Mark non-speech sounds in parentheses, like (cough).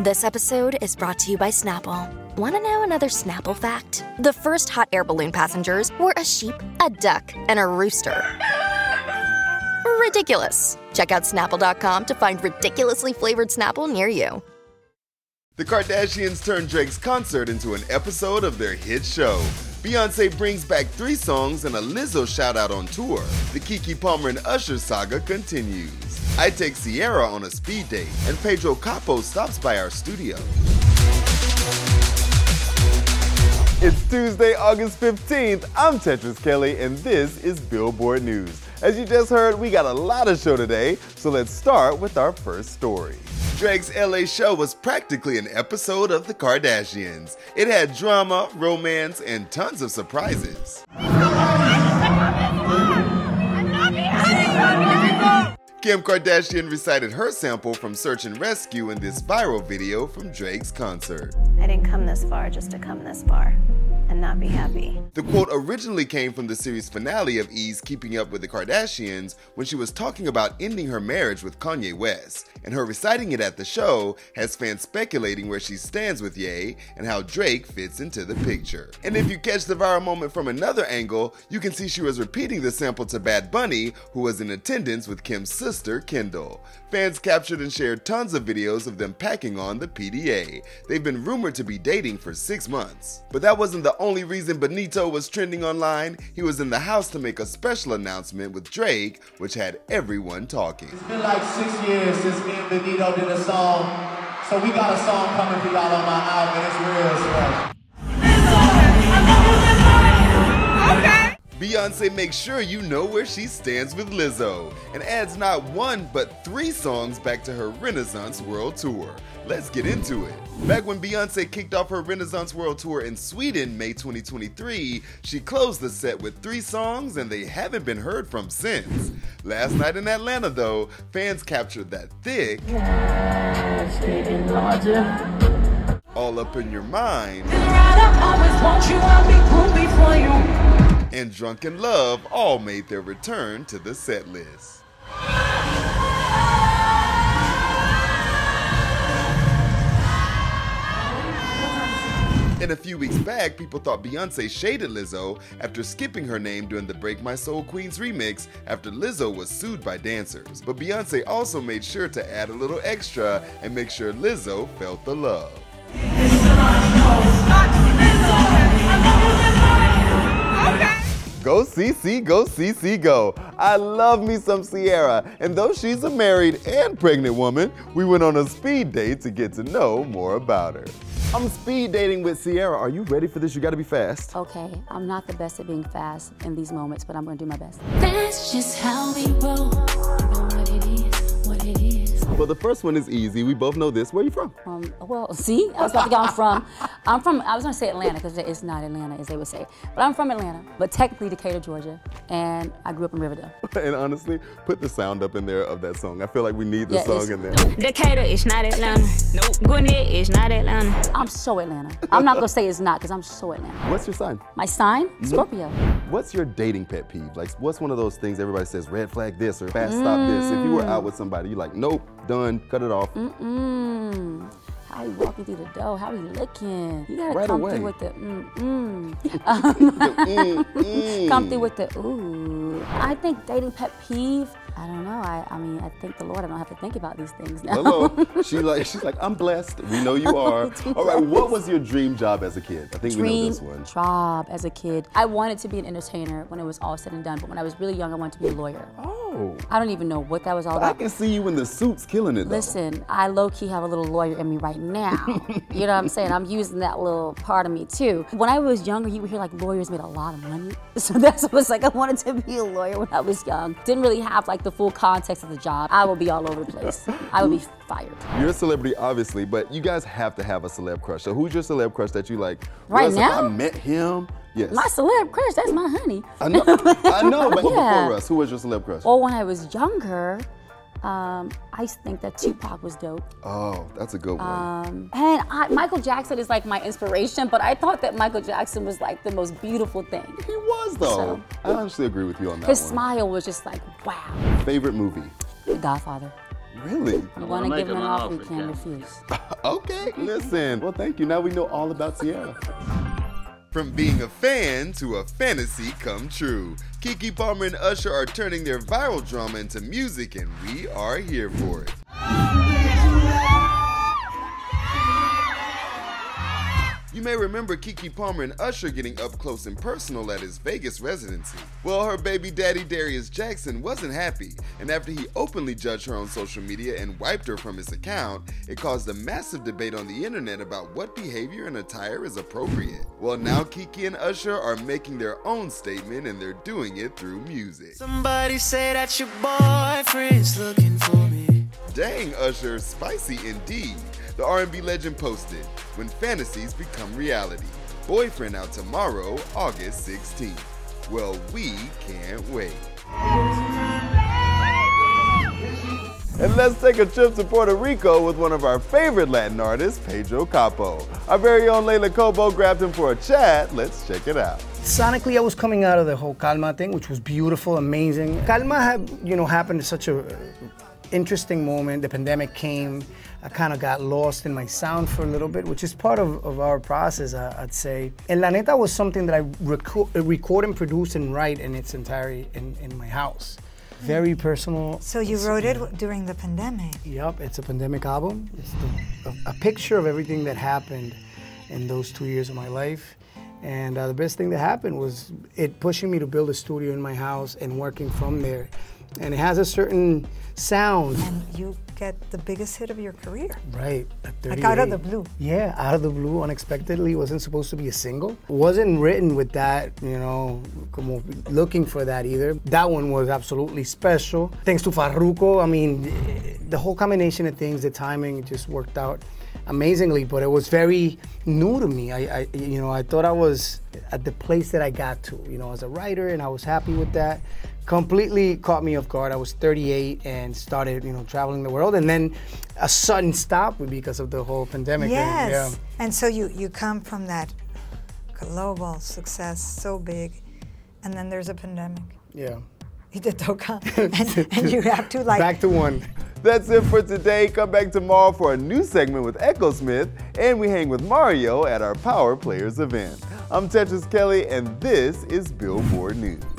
This episode is brought to you by Snapple. Want to know another Snapple fact? The first hot air balloon passengers were a sheep, a duck, and a rooster. Ridiculous. Check out snapple.com to find ridiculously flavored Snapple near you. The Kardashians turned Drake's concert into an episode of their hit show. Beyonce brings back three songs and a Lizzo shout out on tour. The Keke Palmer and Usher saga continues. I take Ciara on a speed date, and Pedro Capo stops by our studio. It's Tuesday, August 15th. I'm Tetris Kelly, and this is Billboard News. As you just heard, we got a lot of show today, so let's start with our first story. Drake's LA show was practically an episode of The Kardashians. It had drama, romance, and tons of surprises. Kim Kardashian recited her sample from Search and Rescue in this viral video from Drake's concert. I didn't come this far just to come this far and not be happy. The quote originally came from the series finale of E's Keeping Up with the Kardashians when she was talking about ending her marriage with Kanye West, and her reciting it at the show has fans speculating where she stands with Ye and how Drake fits into the picture. And if you catch the viral moment from another angle, you can see she was repeating the sample to Bad Bunny, who was in attendance with Kim's sister, Kendall. Fans captured and shared tons of videos of them packing on the PDA. They've been rumored to be dating for six months. But that wasn't the only reason Benito was trending online. He was in the house to make a special announcement with Drake, which had everyone talking. It's been like six years since me and Benito did a song. So we got a song coming for y'all on my album. It's real special. Beyonce makes sure you know where she stands with Lizzo and adds not one but three songs back to her Renaissance World Tour. Let's get into it. Back when Beyonce kicked off her Renaissance World Tour in Sweden May 2023, she closed the set with three songs and they haven't been heard from since. Last night in Atlanta, though, fans captured that Thique. All up in your mind. And Drunk in Love all made their return to the set list. And a few weeks back, people thought Beyonce shaded Lizzo after skipping her name during the Break My Soul Queens remix after Lizzo was sued by dancers. But Beyonce also made sure to add a little extra and make sure Lizzo felt the love. Go CC, go CC, go. I love me some Ciara, and though she's a married and pregnant woman, we went on a speed date to get to know more about her. I'm speed dating with Ciara. Are you ready for this? You gotta be fast. Okay, I'm not the best at being fast in these moments, but I'm gonna do my best. That's just how we roll. You know what it is, what it is. Well, the first one is easy. We both know this. Where are you from? Um, well, (laughs) see, I was about to go. I'm from, I'm from. I was gonna say Atlanta because it's not Atlanta as they would say, but I'm from Atlanta, but technically Decatur, Georgia, and I grew up in Riverdale. (laughs) and honestly, put the sound up in there of that song. I feel like we need the Yeah, song in there. Decatur is not Atlanta. Nope. Gwinnett is not Atlanta. I'm so Atlanta. I'm not gonna say it's not because I'm so Atlanta. What's your sign? My sign, Scorpio. What's your dating pet peeve? Like, what's one of those things everybody says, red flag this or fast stop this? If you were out with somebody, you're like, nope, done, cut it off. Mm. How he walking through the door? How he looking? You gotta Right come away. through with the mm mm. Mm, mm. Come through with the ooh. I think dating pet peeve. I don't know. I, I mean, I thank the Lord I don't have to think about these things now. Hello. (laughs) She like she's like, I'm blessed. We know you (laughs) are. All right, what was your dream job as a kid? I think we know this one. job as a kid. I wanted to be an entertainer when it was all said and done, but when I was really young, I wanted to be a lawyer. Oh. I don't even know what that was all about. I can see you in the suits killing it though. Listen, I low key have a little lawyer in me right now. (laughs) you know what I'm saying? I'm using that little part of me too. When I was younger, you would hear like lawyers made a lot of money. (laughs) So that's what was like, I wanted to be a lawyer when I was young. Didn't really have like the full context of the job. I would be all over the place. I would be fired. You're a celebrity, obviously, but you guys have to have a celeb crush. So who's your celeb crush that you like? Right now? I met him. Yes. My celeb crush, that's my honey. I know. I know. But (laughs) Yeah. before us, who was your celeb crush? Or when I was younger, um, I think that Tupac was dope. Oh, that's a good one. Um, and I, Michael Jackson is like my inspiration, but I thought that Michael Jackson was like the most beautiful thing. he was though. so- I honestly agree with you on that His one. smile was just like, wow. Favorite movie? The Godfather. Really? I want to give him an offer he can't refuse. okay, listen. Well, thank you. Now we know all about Ciara. From being a fan to a fantasy come true, Keke Palmer and Usher are turning their viral drama into music, and we are here for it. You may remember Keke Palmer and Usher getting up close and personal at his Vegas residency. Well, her baby daddy Darius Jackson wasn't happy, and after he openly judged her on social media and wiped her from his account, it caused a massive debate on the internet about what behavior and attire is appropriate. Well, now Keke and Usher are making their own statement and they're doing it through music. Somebody say that your boyfriend's looking for me. Dang, Usher, spicy indeed. The R&B legend posted, "When fantasies become reality." Boyfriend out tomorrow, August 16th. Well, we can't wait. And let's take a trip to Puerto Rico with one of our favorite Latin artists, Pedro Capo. Our very own Leila Cobo grabbed him for a chat. Let's check it out. Sonically, I was coming out of the whole Calma thing, which was beautiful, amazing. Calma had, you know, happened at such a interesting moment. The pandemic came. I kind of got lost in my sound for a little bit, which is part of, of our process, I, would say. And La Neta was something that I reco- record and produce and write in its entirety in, in my house. Very personal. So you wrote it during the pandemic? Yep, it's a pandemic album. It's the, a, a, picture of everything that happened in those two years of my life. And uh, the best thing that happened was it pushing me to build a studio in my house and working from there. And it has a certain sound. And you get the biggest hit of your career. Right. Like out of the blue. Yeah, out of the blue, unexpectedly. Wasn't supposed to be a single. Wasn't written with that, you know, como looking for that either. That one was absolutely special. Thanks to Farruko, I mean, the whole combination of things, the timing just worked out amazingly, but it was very new to me. I, I, you know, I thought I was at the place that I got to, you know, as a writer, and I was happy with that completely caught me off guard. I was 38 and started, you know, traveling the world, and then a sudden stop because of the whole pandemic. Yes. And, yeah. and so you you come from that global success, so big, and then there's a pandemic. Yeah. Y (laughs) te toca, (laughs) and, and you have to like back to one. That's it for today. Come back tomorrow for a new segment with Echosmith, and we hang with Mario at our Power Players event. I'm Tetris Kelly, and this is Billboard News.